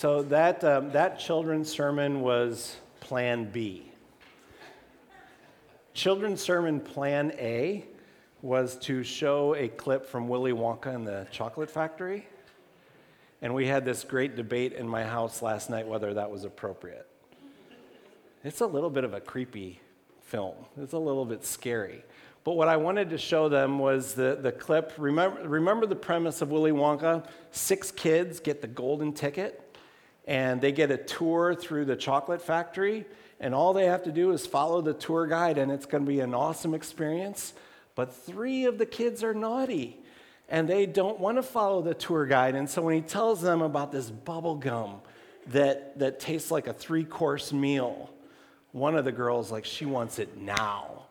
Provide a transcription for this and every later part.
So that, um, that children's sermon was Plan B. Children's sermon Plan A was to show a clip from Willy Wonka and the Chocolate Factory. And we had this great debate in my house last night whether that was appropriate. It's a little bit of a creepy film, it's a little bit scary. But what I wanted to show them was the, the clip. Remember, remember the premise of Willy Wonka? Six kids get the golden ticket, and they get a tour through the chocolate factory, and all they have to do is follow the tour guide, and it's going to be an awesome experience. But three of the kids are naughty, and they don't want to follow the tour guide. And so when he tells them about this bubble gum that, that tastes like a three course meal, one of the girls, like, she wants it now.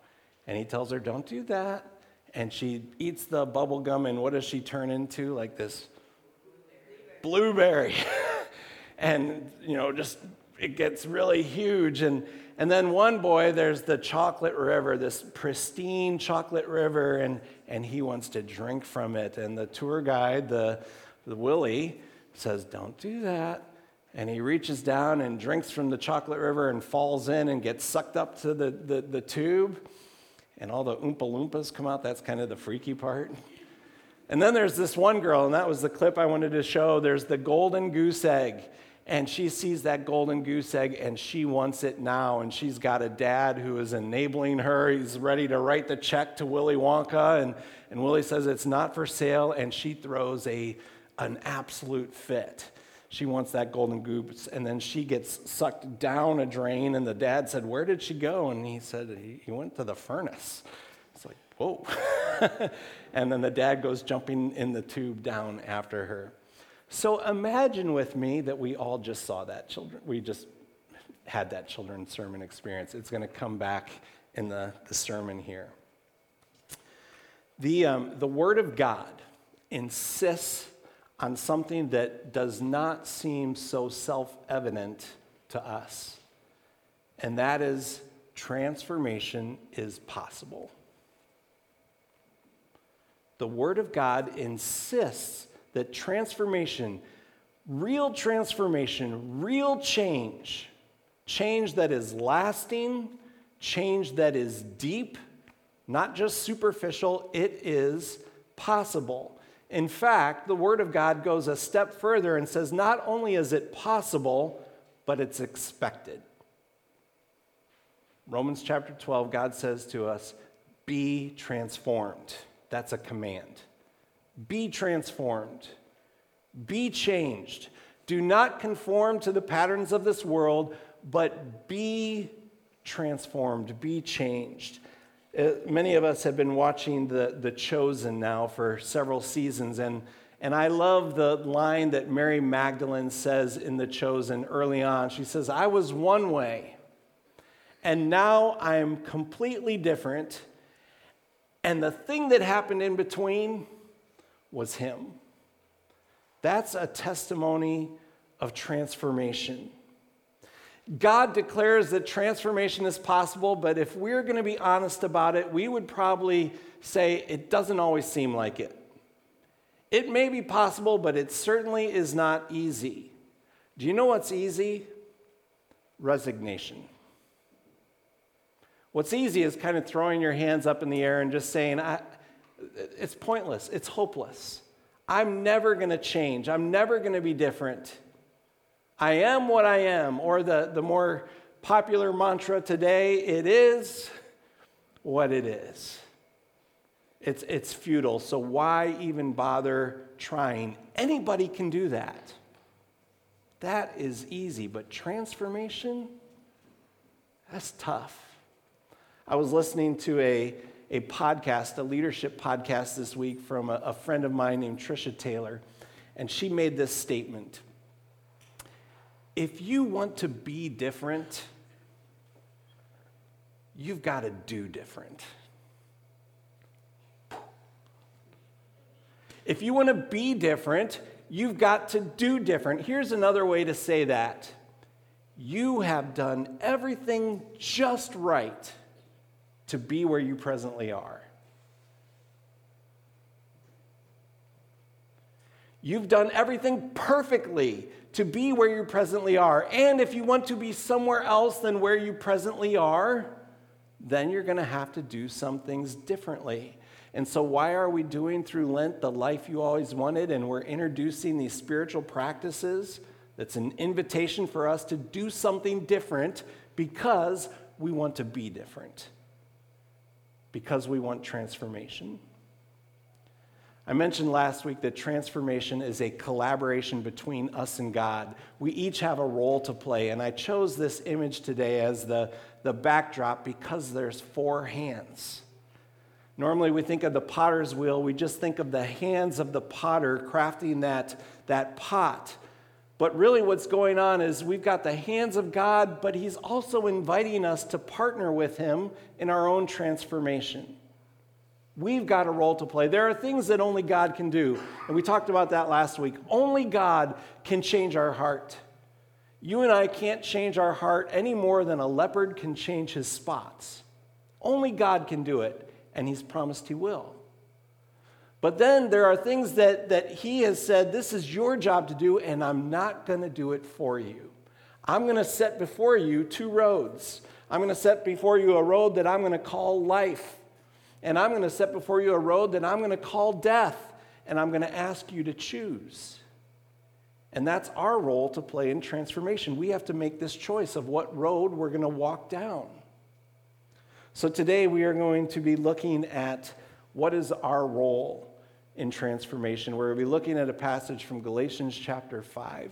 And he tells her, Don't do that. And she eats the bubble gum, and what does she turn into? Like this blueberry. and, you know, just it gets really huge. And, and then one boy, there's the chocolate river, this pristine chocolate river, and, and he wants to drink from it. And the tour guide, the, the Willy, says, Don't do that. And he reaches down and drinks from the chocolate river and falls in and gets sucked up to the, the, the tube and all the Oompa Loompas come out. That's kind of the freaky part. And then there's this one girl, and that was the clip I wanted to show. There's the golden goose egg, and she sees that golden goose egg and she wants it now. And she's got a dad who is enabling her. He's ready to write the check to Willy Wonka, and, and Willy says it's not for sale, and she throws a, an absolute fit she wants that golden goose and then she gets sucked down a drain and the dad said where did she go and he said he went to the furnace it's like whoa and then the dad goes jumping in the tube down after her so imagine with me that we all just saw that children we just had that children's sermon experience it's going to come back in the, the sermon here the, um, the word of god insists on something that does not seem so self evident to us, and that is transformation is possible. The Word of God insists that transformation, real transformation, real change, change that is lasting, change that is deep, not just superficial, it is possible. In fact, the Word of God goes a step further and says not only is it possible, but it's expected. Romans chapter 12, God says to us, Be transformed. That's a command. Be transformed. Be changed. Do not conform to the patterns of this world, but be transformed. Be changed. Uh, many of us have been watching the, the Chosen now for several seasons, and, and I love the line that Mary Magdalene says in The Chosen early on. She says, I was one way, and now I am completely different, and the thing that happened in between was Him. That's a testimony of transformation. God declares that transformation is possible, but if we're going to be honest about it, we would probably say it doesn't always seem like it. It may be possible, but it certainly is not easy. Do you know what's easy? Resignation. What's easy is kind of throwing your hands up in the air and just saying, it's pointless, it's hopeless. I'm never going to change, I'm never going to be different. I am what I am, or the, the more popular mantra today, it is what it is. It's, it's futile, so why even bother trying? Anybody can do that. That is easy, but transformation, that's tough. I was listening to a, a podcast, a leadership podcast this week from a, a friend of mine named Trisha Taylor, and she made this statement if you want to be different, you've got to do different. If you want to be different, you've got to do different. Here's another way to say that you have done everything just right to be where you presently are. You've done everything perfectly to be where you presently are. And if you want to be somewhere else than where you presently are, then you're going to have to do some things differently. And so, why are we doing through Lent the life you always wanted? And we're introducing these spiritual practices that's an invitation for us to do something different because we want to be different, because we want transformation. I mentioned last week that transformation is a collaboration between us and God. We each have a role to play, and I chose this image today as the, the backdrop because there's four hands. Normally, we think of the potter's wheel, we just think of the hands of the potter crafting that, that pot. But really, what's going on is we've got the hands of God, but He's also inviting us to partner with Him in our own transformation. We've got a role to play. There are things that only God can do. And we talked about that last week. Only God can change our heart. You and I can't change our heart any more than a leopard can change his spots. Only God can do it, and He's promised He will. But then there are things that, that He has said, This is your job to do, and I'm not going to do it for you. I'm going to set before you two roads. I'm going to set before you a road that I'm going to call life and I'm going to set before you a road that I'm going to call death, and I'm going to ask you to choose. And that's our role to play in transformation. We have to make this choice of what road we're going to walk down. So today we are going to be looking at what is our role in transformation. We're going to be looking at a passage from Galatians chapter 5.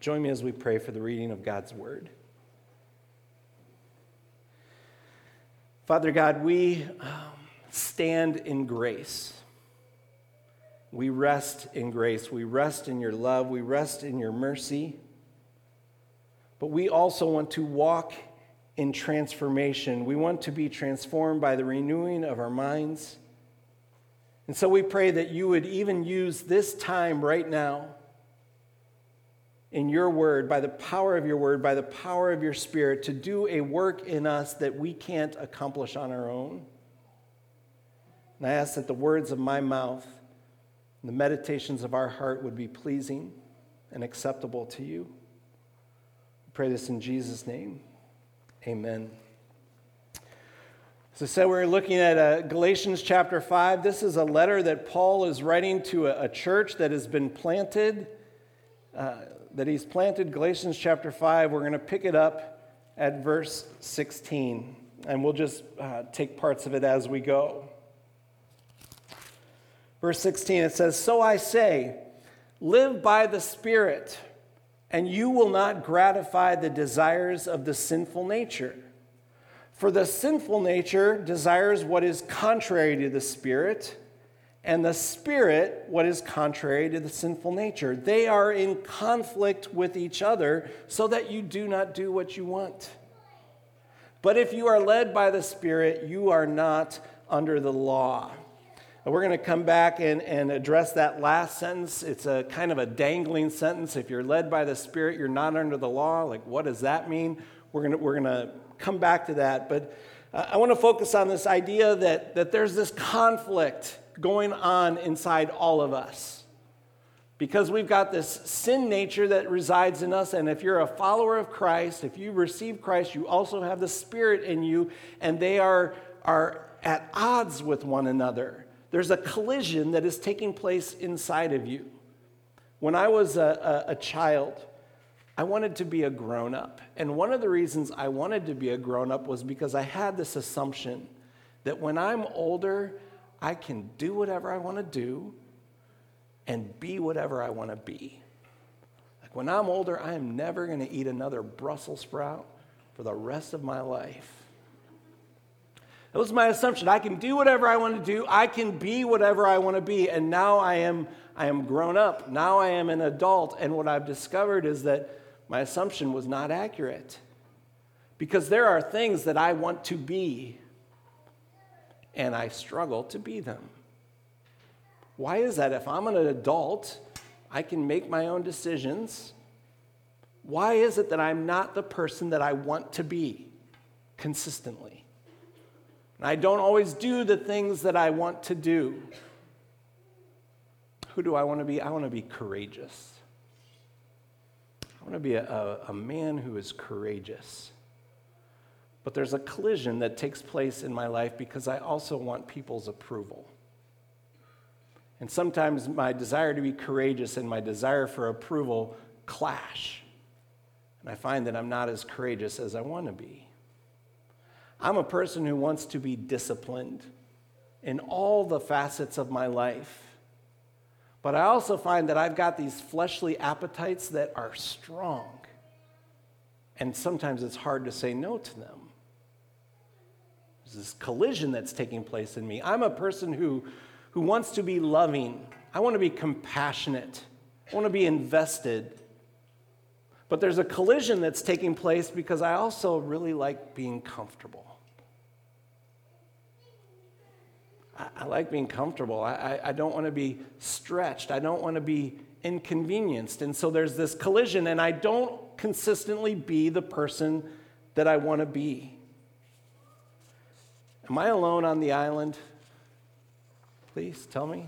Join me as we pray for the reading of God's word. Father God, we um, stand in grace. We rest in grace. We rest in your love. We rest in your mercy. But we also want to walk in transformation. We want to be transformed by the renewing of our minds. And so we pray that you would even use this time right now in your word, by the power of your word, by the power of your spirit, to do a work in us that we can't accomplish on our own. And I ask that the words of my mouth and the meditations of our heart would be pleasing and acceptable to you. I pray this in Jesus' name. Amen. So, so we're looking at uh, Galatians chapter 5. This is a letter that Paul is writing to a, a church that has been planted. Uh, that he's planted, Galatians chapter 5. We're going to pick it up at verse 16, and we'll just uh, take parts of it as we go. Verse 16, it says, So I say, live by the Spirit, and you will not gratify the desires of the sinful nature. For the sinful nature desires what is contrary to the Spirit and the spirit what is contrary to the sinful nature. They are in conflict with each other so that you do not do what you want. But if you are led by the spirit, you are not under the law. we're going to come back and, and address that last sentence. It's a kind of a dangling sentence. If you're led by the Spirit, you're not under the law. Like, what does that mean? We're going to, we're going to come back to that. But uh, I want to focus on this idea that, that there's this conflict going on inside all of us. Because we've got this sin nature that resides in us, and if you're a follower of Christ, if you receive Christ, you also have the Spirit in you, and they are, are at odds with one another. There's a collision that is taking place inside of you. When I was a, a, a child, I wanted to be a grown up. And one of the reasons I wanted to be a grown up was because I had this assumption that when I'm older, I can do whatever I want to do and be whatever I want to be. Like when I'm older, I am never going to eat another Brussels sprout for the rest of my life. That was my assumption. I can do whatever I want to do. I can be whatever I want to be. And now I am, I am grown up. Now I am an adult. And what I've discovered is that my assumption was not accurate. Because there are things that I want to be and I struggle to be them. Why is that? If I'm an adult, I can make my own decisions. Why is it that I'm not the person that I want to be consistently? And I don't always do the things that I want to do. Who do I want to be? I want to be courageous. I want to be a, a, man who is courageous. But there's a collision that takes place in my life because I also want people's approval. And sometimes my desire to be courageous and my desire for approval clash. And I find that I'm not as courageous as I want to be. I'm a person who wants to be disciplined in all the facets of my life. But I also find that I've got these fleshly appetites that are strong. And sometimes it's hard to say no to them. There's this collision that's taking place in me. I'm a person who, who wants to be loving, I want to be compassionate, I want to be invested. But there's a collision that's taking place because I also really like being comfortable. I, like being comfortable. I, I, I don't want to be stretched. I don't want to be inconvenienced. And so there's this collision, and I don't consistently be the person that I want to be. Am I alone on the island? Please tell me.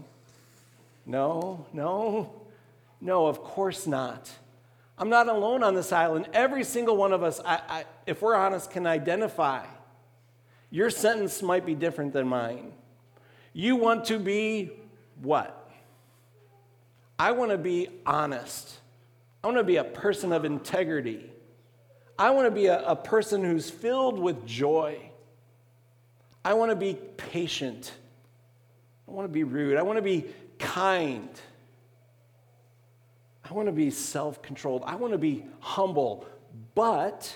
No, no, no, of course not. I'm not alone on this island. Every single one of us, I, I, if we're honest, can identify. Your sentence might be different than mine. You want to be what? I want to be honest. I want to be a person of integrity. I want to be a, a person who's filled with joy. I want to be patient. I want to be rude. I want to be kind. I want to be self controlled. I want to be humble. But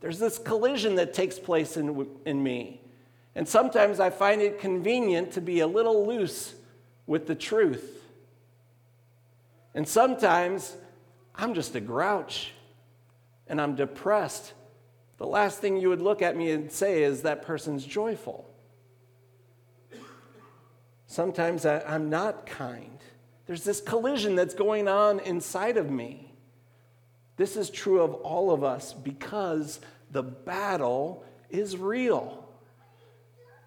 there's this collision that takes place in, in me. And sometimes I find it convenient to be a little loose with the truth. And sometimes I'm just a grouch and I'm depressed. The last thing you would look at me and say is that person's joyful. Sometimes I, am not kind. There's this collision that's going on inside of me. This is true of all of us because the battle is real.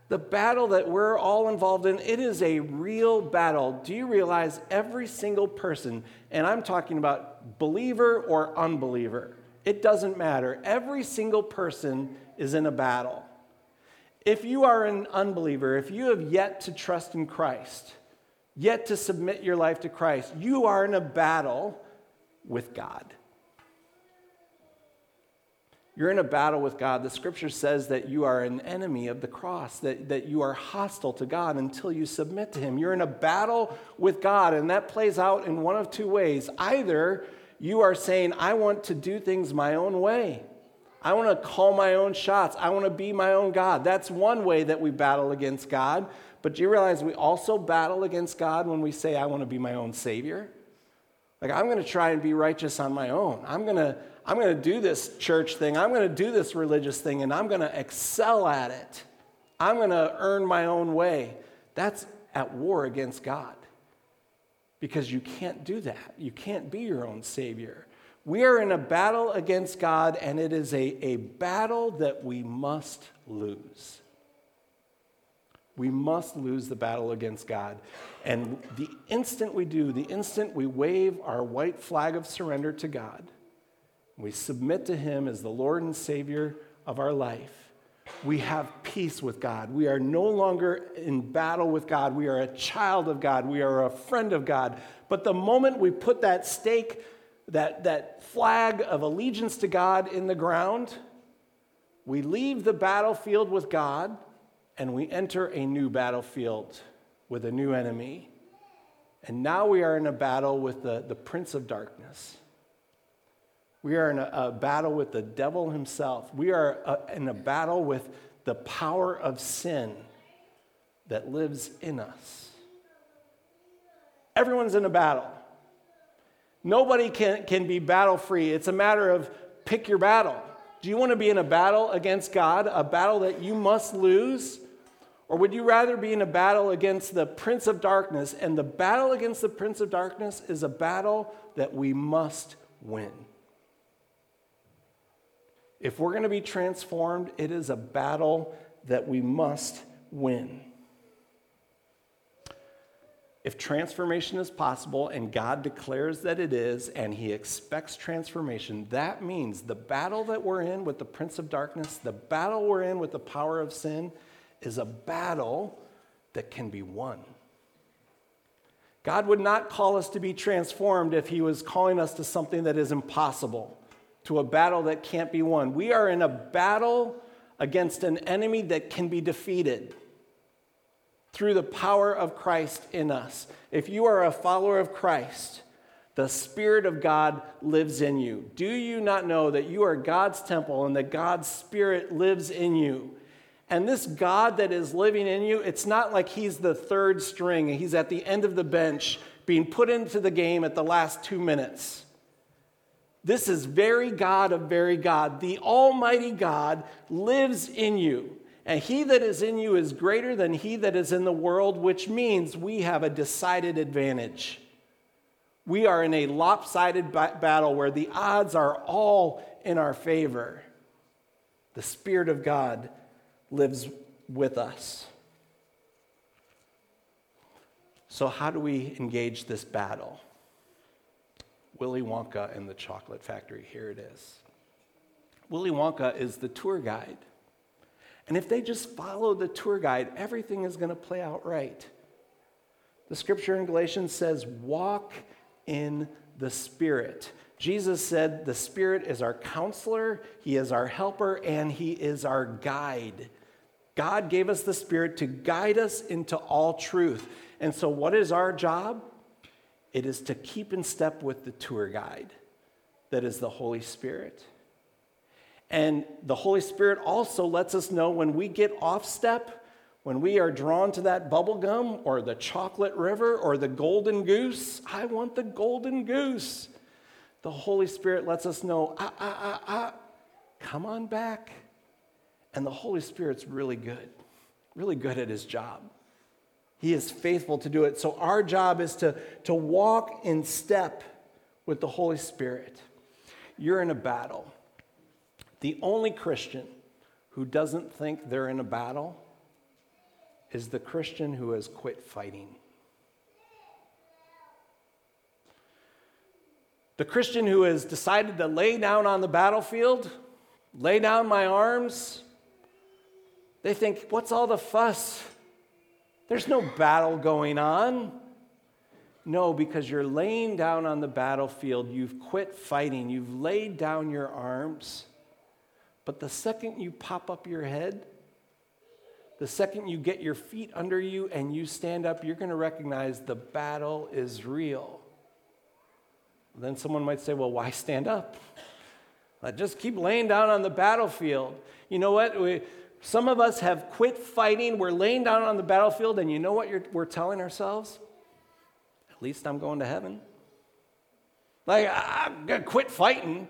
The battle that we're all involved in, it is a real battle. Do you realize every single person, and I'm talking about believer or unbeliever, it doesn't matter. Every single person is in a battle. If you are an unbeliever, if you have yet to trust in Christ, yet to submit your life to Christ, you are in a battle with God. You're in a battle with God. The scripture says that you are an enemy of the cross, that, that you are hostile to God until you submit to Him. You're in a battle with God, and that plays out in one of two ways. Either you are saying, I want to do things my own way, I want to call my own shots, I want to be my own God. That's one way that we battle against God. But do you realize we also battle against God when we say, I want to be my own Savior? Like, I'm going to try and be righteous on my own. I'm going to. I'm going to do this church thing. I'm going to do this religious thing, and I'm going to excel at it. I'm going to earn my own way. That's at war against God because you can't do that. You can't be your own Savior. We are in a battle against God, and it is a, a battle that we must lose. We must lose the battle against God. And the instant we do, the instant we wave our white flag of surrender to God, we submit to Him as the Lord and Savior of our life, we have peace with God. We are no longer in battle with God. We are a child of God. We are a friend of God. But the moment we put that stake, that, that flag of allegiance to God in the ground, we leave the battlefield with God and we enter a new battlefield with a new enemy. And now we are in a battle with the, the prince of darkness. We are in a, a battle with the devil himself. We are a, uh, in a battle with the power of sin that lives in us. Everyone's in a battle. Nobody can, can be battle free. It's a matter of pick your battle. Do you want to be in a battle against God, a battle that you must lose? Or would you rather be in a battle against the prince of darkness? And the battle against the prince of darkness is a battle that we must win. If we're going to be transformed, it is a battle that we must win. if transformation is possible and God declares that it is and he expects transformation, that means the battle that we're in with the prince of darkness, the battle we're in with the power of sin, is a battle that can be won. God would not call us to be transformed if he was calling us to something that is impossible, to a battle that can't be won. We are in a battle against an enemy that can be defeated through the power of Christ in us. If you are a follower of Christ, the Spirit of God lives in you. Do you not know that you are God's temple and that God's Spirit lives in you? And this God that is living in you, it's not like he's the third string, he's at the end of the bench being put into the game at the last two minutes. This is very God of very God. The Almighty God lives in you. And he that is in you is greater than he that is in the world, which means we have a decided advantage. We are in a lopsided battle where the odds are all in our favor. The Spirit of God lives with us. So, how do we engage this battle? Willy Wonka and the Chocolate Factory. Here it is. Willy Wonka is the tour guide and if they just follow the tour guide, everything is going to play out right. The scripture in Galatians says, walk in the Spirit. Jesus said, The Spirit is our counselor, He is our helper, and He is our guide. God gave us the Spirit to guide us into all truth. And so, what is our job? It is to keep in step with the tour guide that is the Holy Spirit. And the Holy Spirit also lets us know when we get off step, when we are drawn to that bubble gum or the chocolate river or the golden goose. I want the golden goose. The Holy Spirit lets us know, ah, ah, ah, ah, come on back. And the Holy Spirit's really good, really good at his job. He is faithful to do it. So our job is to, to walk in step with the Holy Spirit. You're in a battle. The only Christian who doesn't think they're in a battle is the Christian who has quit fighting. The Christian who has decided to lay down on the battlefield, lay down my arms, they think, what's all the fuss? There's no battle going on. No, because you're laying down on the battlefield, you've quit fighting, you've laid down your arms. But the second you pop up your head, the second you get your feet under you and you stand up, you're going to recognize the battle is real. Then someone might say, well, why stand up? Just keep laying down on the battlefield. You know what? Some of us have quit fighting. We're laying down on the battlefield, and you know what we're telling ourselves? At least I'm going to heaven. Like, I'm going to quit fighting.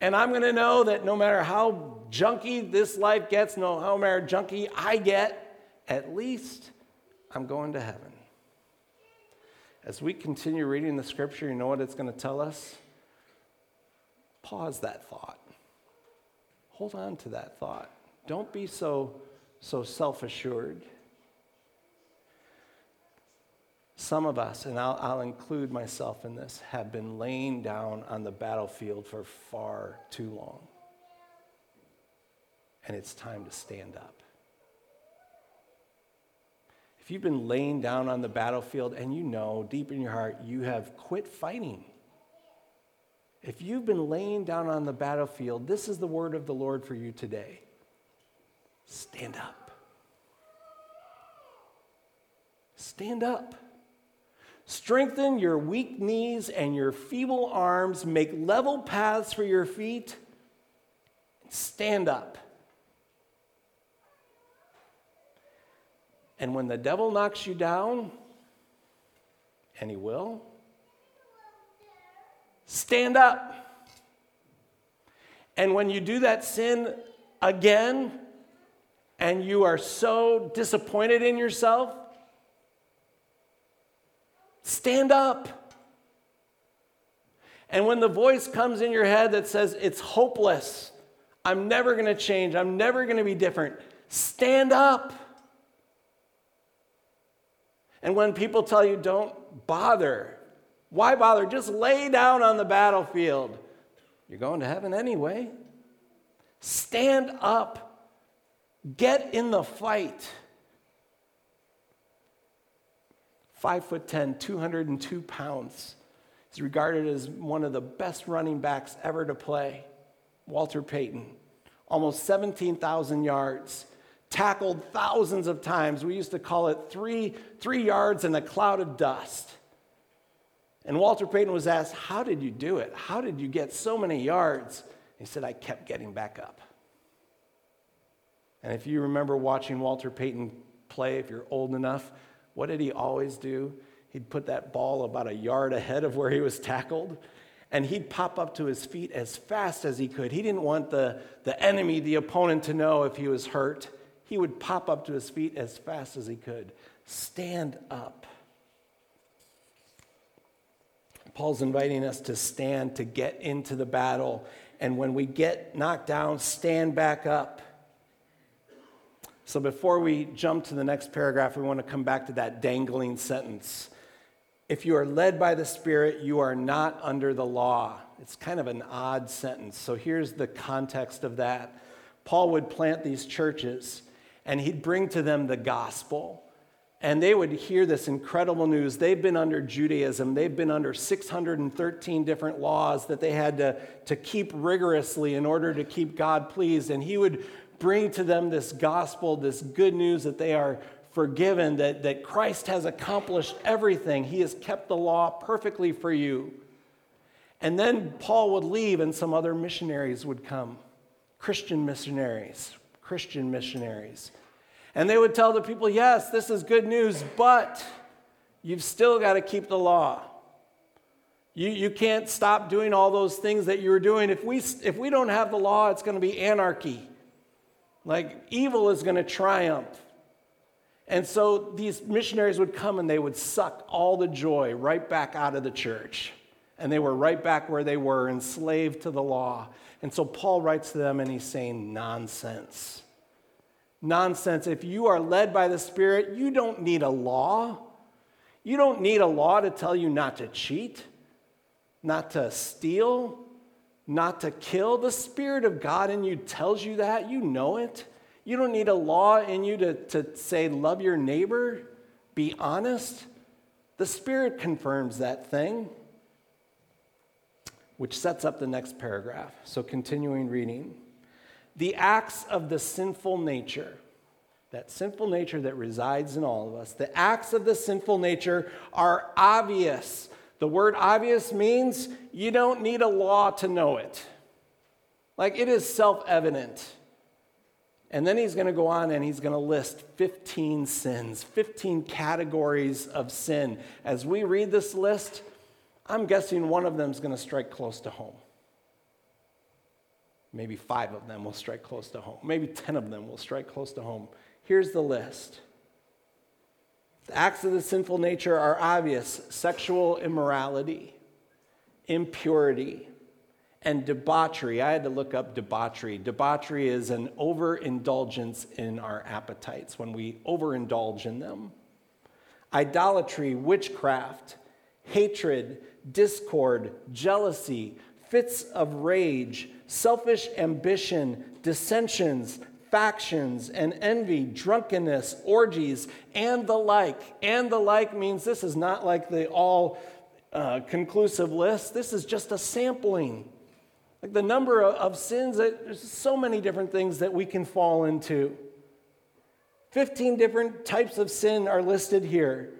And I'm going to know that no matter how junky this life gets, no how matter junky I get, at least I'm going to heaven. As we continue reading the scripture, you know what it's going to tell us? Pause that thought. Hold on to that thought. Don't be so, so self assured. Some of us, and I'll, I'll, include myself in this, have been laying down on the battlefield for far too long. And it's time to stand up. If you've been laying down on the battlefield and you know deep in your heart you have quit fighting, if you've been laying down on the battlefield, this is the word of the Lord for you today. Stand up. Stand up. Strengthen your weak knees and your feeble arms. Make level paths for your feet. Stand up. And when the devil knocks you down, and he will, stand up. And when you do that sin again, and you are so disappointed in yourself, Stand up. And when the voice comes in your head that says, it's hopeless, I'm never going to change, I'm never going to be different, stand up. And when people tell you don't bother, why bother? Just lay down on the battlefield. You're going to heaven anyway. Stand up, get in the fight. Five foot 10, 202 pounds. He's regarded as one of the best running backs ever to play. Walter Payton, almost 17,000 yards, tackled thousands of times. We used to call it three, three yards in a cloud of dust. And Walter Payton was asked, How did you do it? How did you get so many yards? He said, I kept getting back up. And if you remember watching Walter Payton play, if you're old enough, what did he always do? He'd put that ball about a yard ahead of where he was tackled, and he'd pop up to his feet as fast as he could. He didn't want the, the enemy, the opponent, to know if he was hurt. He would pop up to his feet as fast as he could. Stand up. Paul's inviting us to stand, to get into the battle. And when we get knocked down, stand back up. So before we jump to the next paragraph, we want to come back to that dangling sentence. If you are led by the Spirit, you are not under the law. It's kind of an odd sentence. So here's the context of that. Paul would plant these churches and he'd bring to them the gospel. And they would hear this incredible news. They've been under Judaism, they've been under 613 different laws that they had to, to keep rigorously in order to keep God pleased. And he would bring to them this gospel, this good news that they are forgiven, that, that Christ has accomplished everything. He has kept the law perfectly for you. And then Paul would leave, and some other missionaries would come Christian missionaries, Christian missionaries. And they would tell the people, yes, this is good news, but you've still got to keep the law. You, you can't stop doing all those things that you were doing. If we, if we don't have the law, it's going to be anarchy. Like evil is going to triumph. And so these missionaries would come and they would suck all the joy right back out of the church. And they were right back where they were, enslaved to the law. And so Paul writes to them and he's saying, nonsense nonsense. If you are led by the Spirit, you don't need a law. You don't need a law to tell you not to cheat, not to steal, not to kill. The Spirit of God in you tells you that. You know it. You don't need a law in you to, to say, love your neighbor, be honest. The Spirit confirms that thing, which sets up the next paragraph. So, continuing reading the acts of the sinful nature, that sinful nature that resides in all of us, the acts of the sinful nature are obvious. The word obvious means you don't need a law to know it. Like it is self evident. And then he's going to go on and he's going to list 15 sins, 15 categories of sin. As we read this list, I'm guessing one of them is going to strike close to home. Maybe five of them will strike close to home. Maybe 10 of them will strike close to home. Here's the list. The acts of the sinful nature are obvious sexual immorality, impurity, and debauchery. I had to look up debauchery. Debauchery is an overindulgence in our appetites, when we overindulge in them. Idolatry, witchcraft, hatred, discord, jealousy, fits of rage selfish ambition, dissensions, factions, and envy, drunkenness, orgies, and the like. And the like means this is not like the all uh, conclusive list, this is just a sampling. Like the number of, of sins, that, there's so many different things that we can fall into. 15 different types of sin are listed here.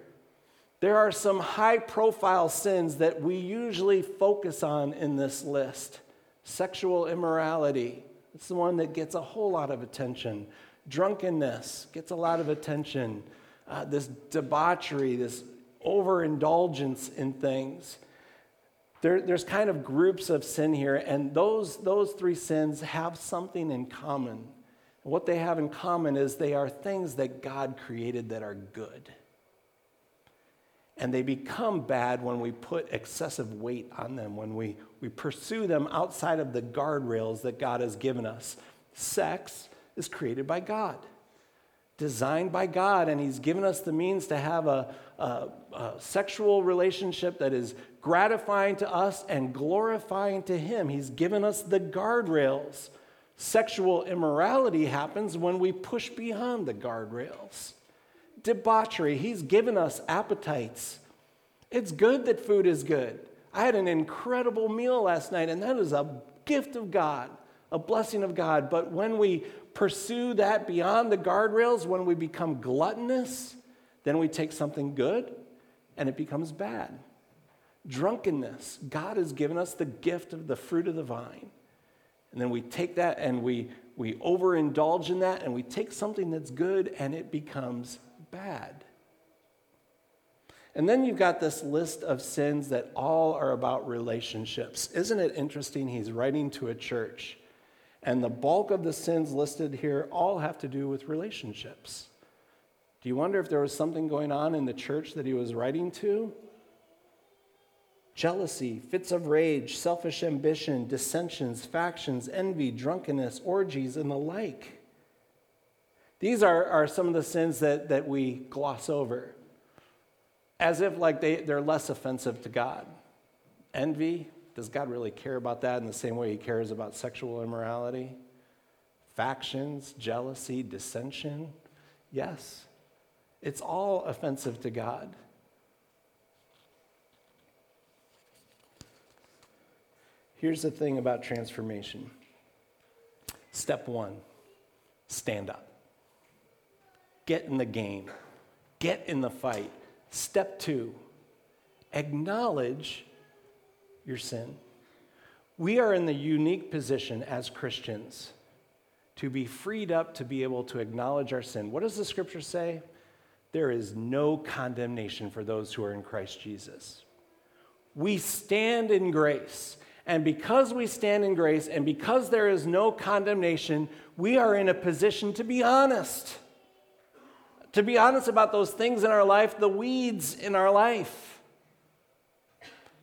There are some high profile sins that we usually focus on in this list. Sexual immorality, it's the one that gets a whole lot of attention. Drunkenness gets a lot of attention. Uh, this debauchery, this overindulgence in things. There, there's kind of groups of sin here, and those, those three sins have something in common. What they have in common is they are things that God created that are good and they become bad when we put excessive weight on them, when we, we pursue them outside of the guardrails that God has given us. Sex is created by God. designed by God, and He's given us the means to have a, a, a, sexual relationship that is gratifying to us and glorifying to Him. He's given us the guardrails. Sexual immorality happens when we push beyond the guardrails. Debauchery, He's given us appetites. It's good that food is good. I had an incredible meal last night, and that is a gift of God, a blessing of God. But when we pursue that beyond the guardrails, when we become gluttonous, then we take something good and it becomes bad. Drunkenness, God has given us the gift of the fruit of the vine. And then we take that and we, we overindulge in that and we take something that's good and it becomes bad. And then you've got this list of sins that all are about relationships. Isn't it interesting? He's writing to a church and the bulk of the sins listed here all have to do with relationships. Do you wonder if there was something going on in the church that he was writing to? Jealousy, fits of rage, selfish ambition, dissensions, factions, envy, drunkenness, orgies, and the like. These are, are some of the sins that, that we gloss over as if like they, they're less offensive to God. Envy, does God really care about that in the same way he cares about sexual immorality? Factions, jealousy, dissension? Yes. It's all offensive to God. Here's the thing about transformation step one stand up, get in the game, get in the fight. Step two acknowledge your sin. We are in the unique position as Christians to be freed up to be able to acknowledge our sin. What does the scripture say? There is no condemnation for those who are in Christ Jesus. We stand in grace. And because we stand in grace and because there is no condemnation, we are in a position to be honest. To be honest about those things in our life, the weeds in our life.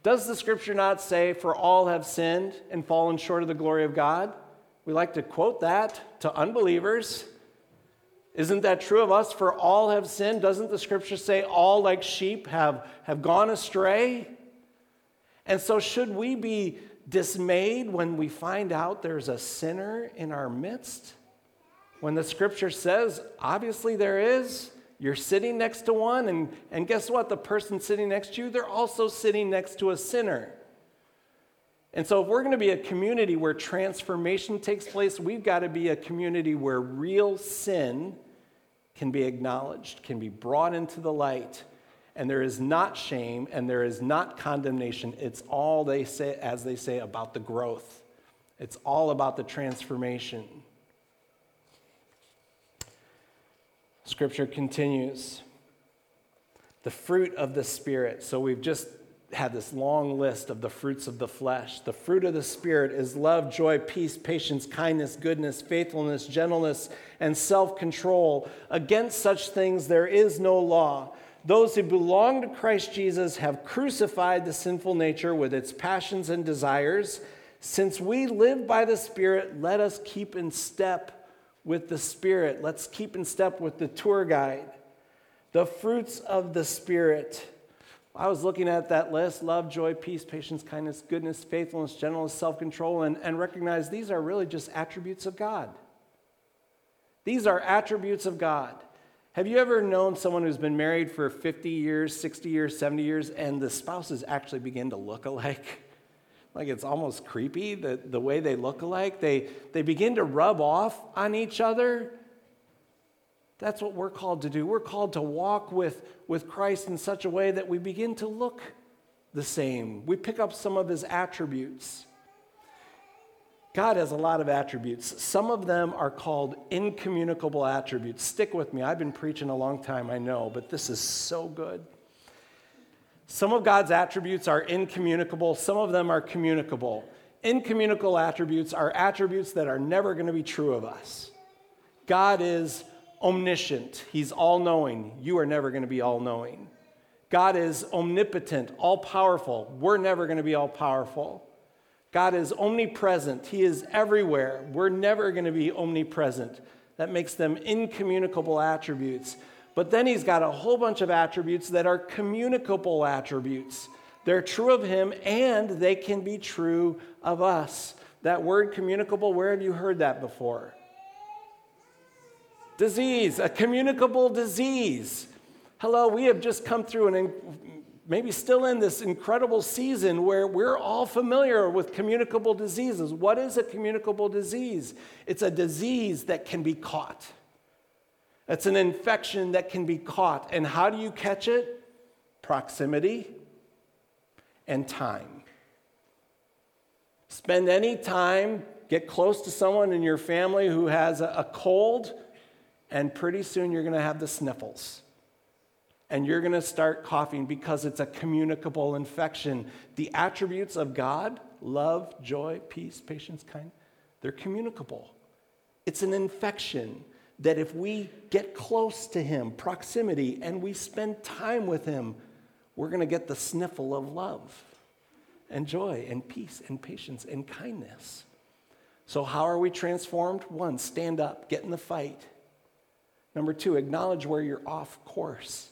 Does the scripture not say, For all have sinned and fallen short of the glory of God? We like to quote that to unbelievers. Isn't that true of us? For all have sinned. Doesn't the scripture say, All like sheep have, have gone astray? And so, should we be dismayed when we find out there's a sinner in our midst? When the scripture says, obviously there is, you're sitting next to one, and, and guess what? The person sitting next to you, they're also sitting next to a sinner. And so, if we're going to be a community where transformation takes place, we've got to be a community where real sin can be acknowledged, can be brought into the light, and there is not shame and there is not condemnation. It's all they say, as they say, about the growth. It's all about the transformation. Scripture continues. The fruit of the Spirit. So we've just had this long list of the fruits of the flesh. The fruit of the Spirit is love, joy, peace, patience, kindness, goodness, faithfulness, gentleness, and self control. Against such things there is no law. Those who belong to Christ Jesus have crucified the sinful nature with its passions and desires. Since we live by the Spirit, let us keep in step with the Spirit. Let's keep in step with the tour guide. The fruits of the Spirit. I was looking at that list love, joy, peace, patience, kindness, goodness, faithfulness, gentleness, self control, and, and recognize these are really just attributes of God. These are attributes of God. Have you ever known someone who's been married for 50 years, 60 years, 70 years, and the spouses actually begin to look alike? like it's almost creepy the, the way they look alike. They, they begin to rub off on each other. That's what we're called to do. We're called to walk with, with Christ in such a way that we begin to look the same. We pick up some of his attributes. God has a lot of attributes. Some of them are called incommunicable attributes. Stick with me. I've been preaching a long time, I know, but this is so good. Some of God's attributes are incommunicable, some of them are communicable. Incommunicable attributes are attributes that are never going to be true of us. God is omniscient, He's all knowing. You are never going to be all knowing. God is omnipotent, all powerful. We're never going to be all powerful. God is omnipresent, He is everywhere. We're never going to be omnipresent. That makes them incommunicable attributes. But then he's got a whole bunch of attributes that are communicable attributes. They're true of him and they can be true of us. That word communicable, where have you heard that before? Disease, a communicable disease. Hello, we have just come through and maybe still in this incredible season where we're all familiar with communicable diseases. What is a communicable disease? It's a disease that can be caught. It's an infection that can be caught. And how do you catch it? Proximity and time. Spend any time, get close to someone in your family who has a cold, and pretty soon you're going to have the sniffles and you're going to start coughing because it's a communicable infection. The attributes of God, love, joy, peace, patience, kind, they're communicable. It's an infection that if we get close to Him, proximity, and we spend time with Him, we're going to get the sniffle of love and joy and peace and patience and kindness. So, how are we transformed? One, stand up, get in the fight. Number two, acknowledge where you're off course.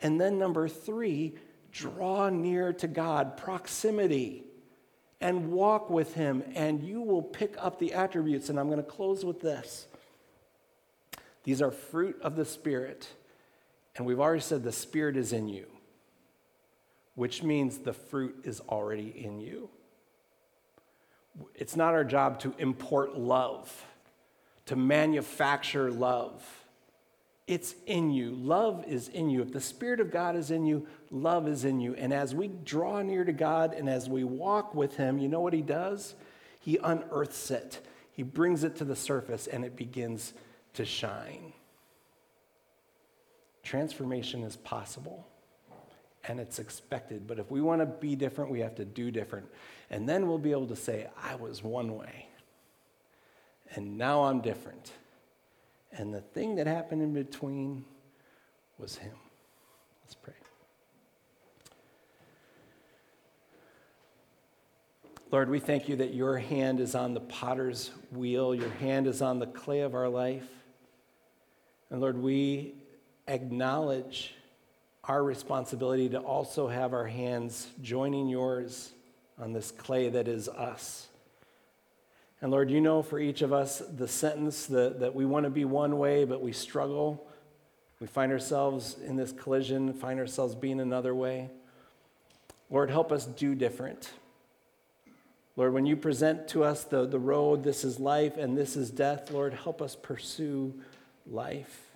And then number three, draw near to God, proximity, and walk with Him, and you will pick up the attributes. And I'm going to close with this. These are fruit of the Spirit. And we've already said the Spirit is in you, which means the fruit is already in you. It's not our job to import love, to manufacture love. It's in you. Love is in you. If the Spirit of God is in you, love is in you. And as we draw near to God and as we walk with Him, you know what He does? He unearths it, He brings it to the surface, and it begins to shine. Transformation is possible and it's expected. But if we want to be different, we have to do different. And then we'll be able to say, I was one way, and now I'm different. And the thing that happened in between was him. Let's pray. Lord, we thank you that your hand is on the potter's wheel, your hand is on the clay of our life. And Lord, we acknowledge our responsibility to also have our hands joining yours on this clay that is us. And Lord, you know for each of us the sentence that, that we want to be one way, but we struggle. We find ourselves in this collision, find ourselves being another way. Lord, help us do different. Lord, when you present to us the, the road, this is life and this is death, Lord, help us pursue life.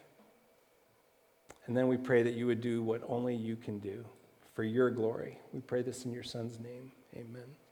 And then we pray that you would do what only you can do for your glory. We pray this in your Son's name. Amen.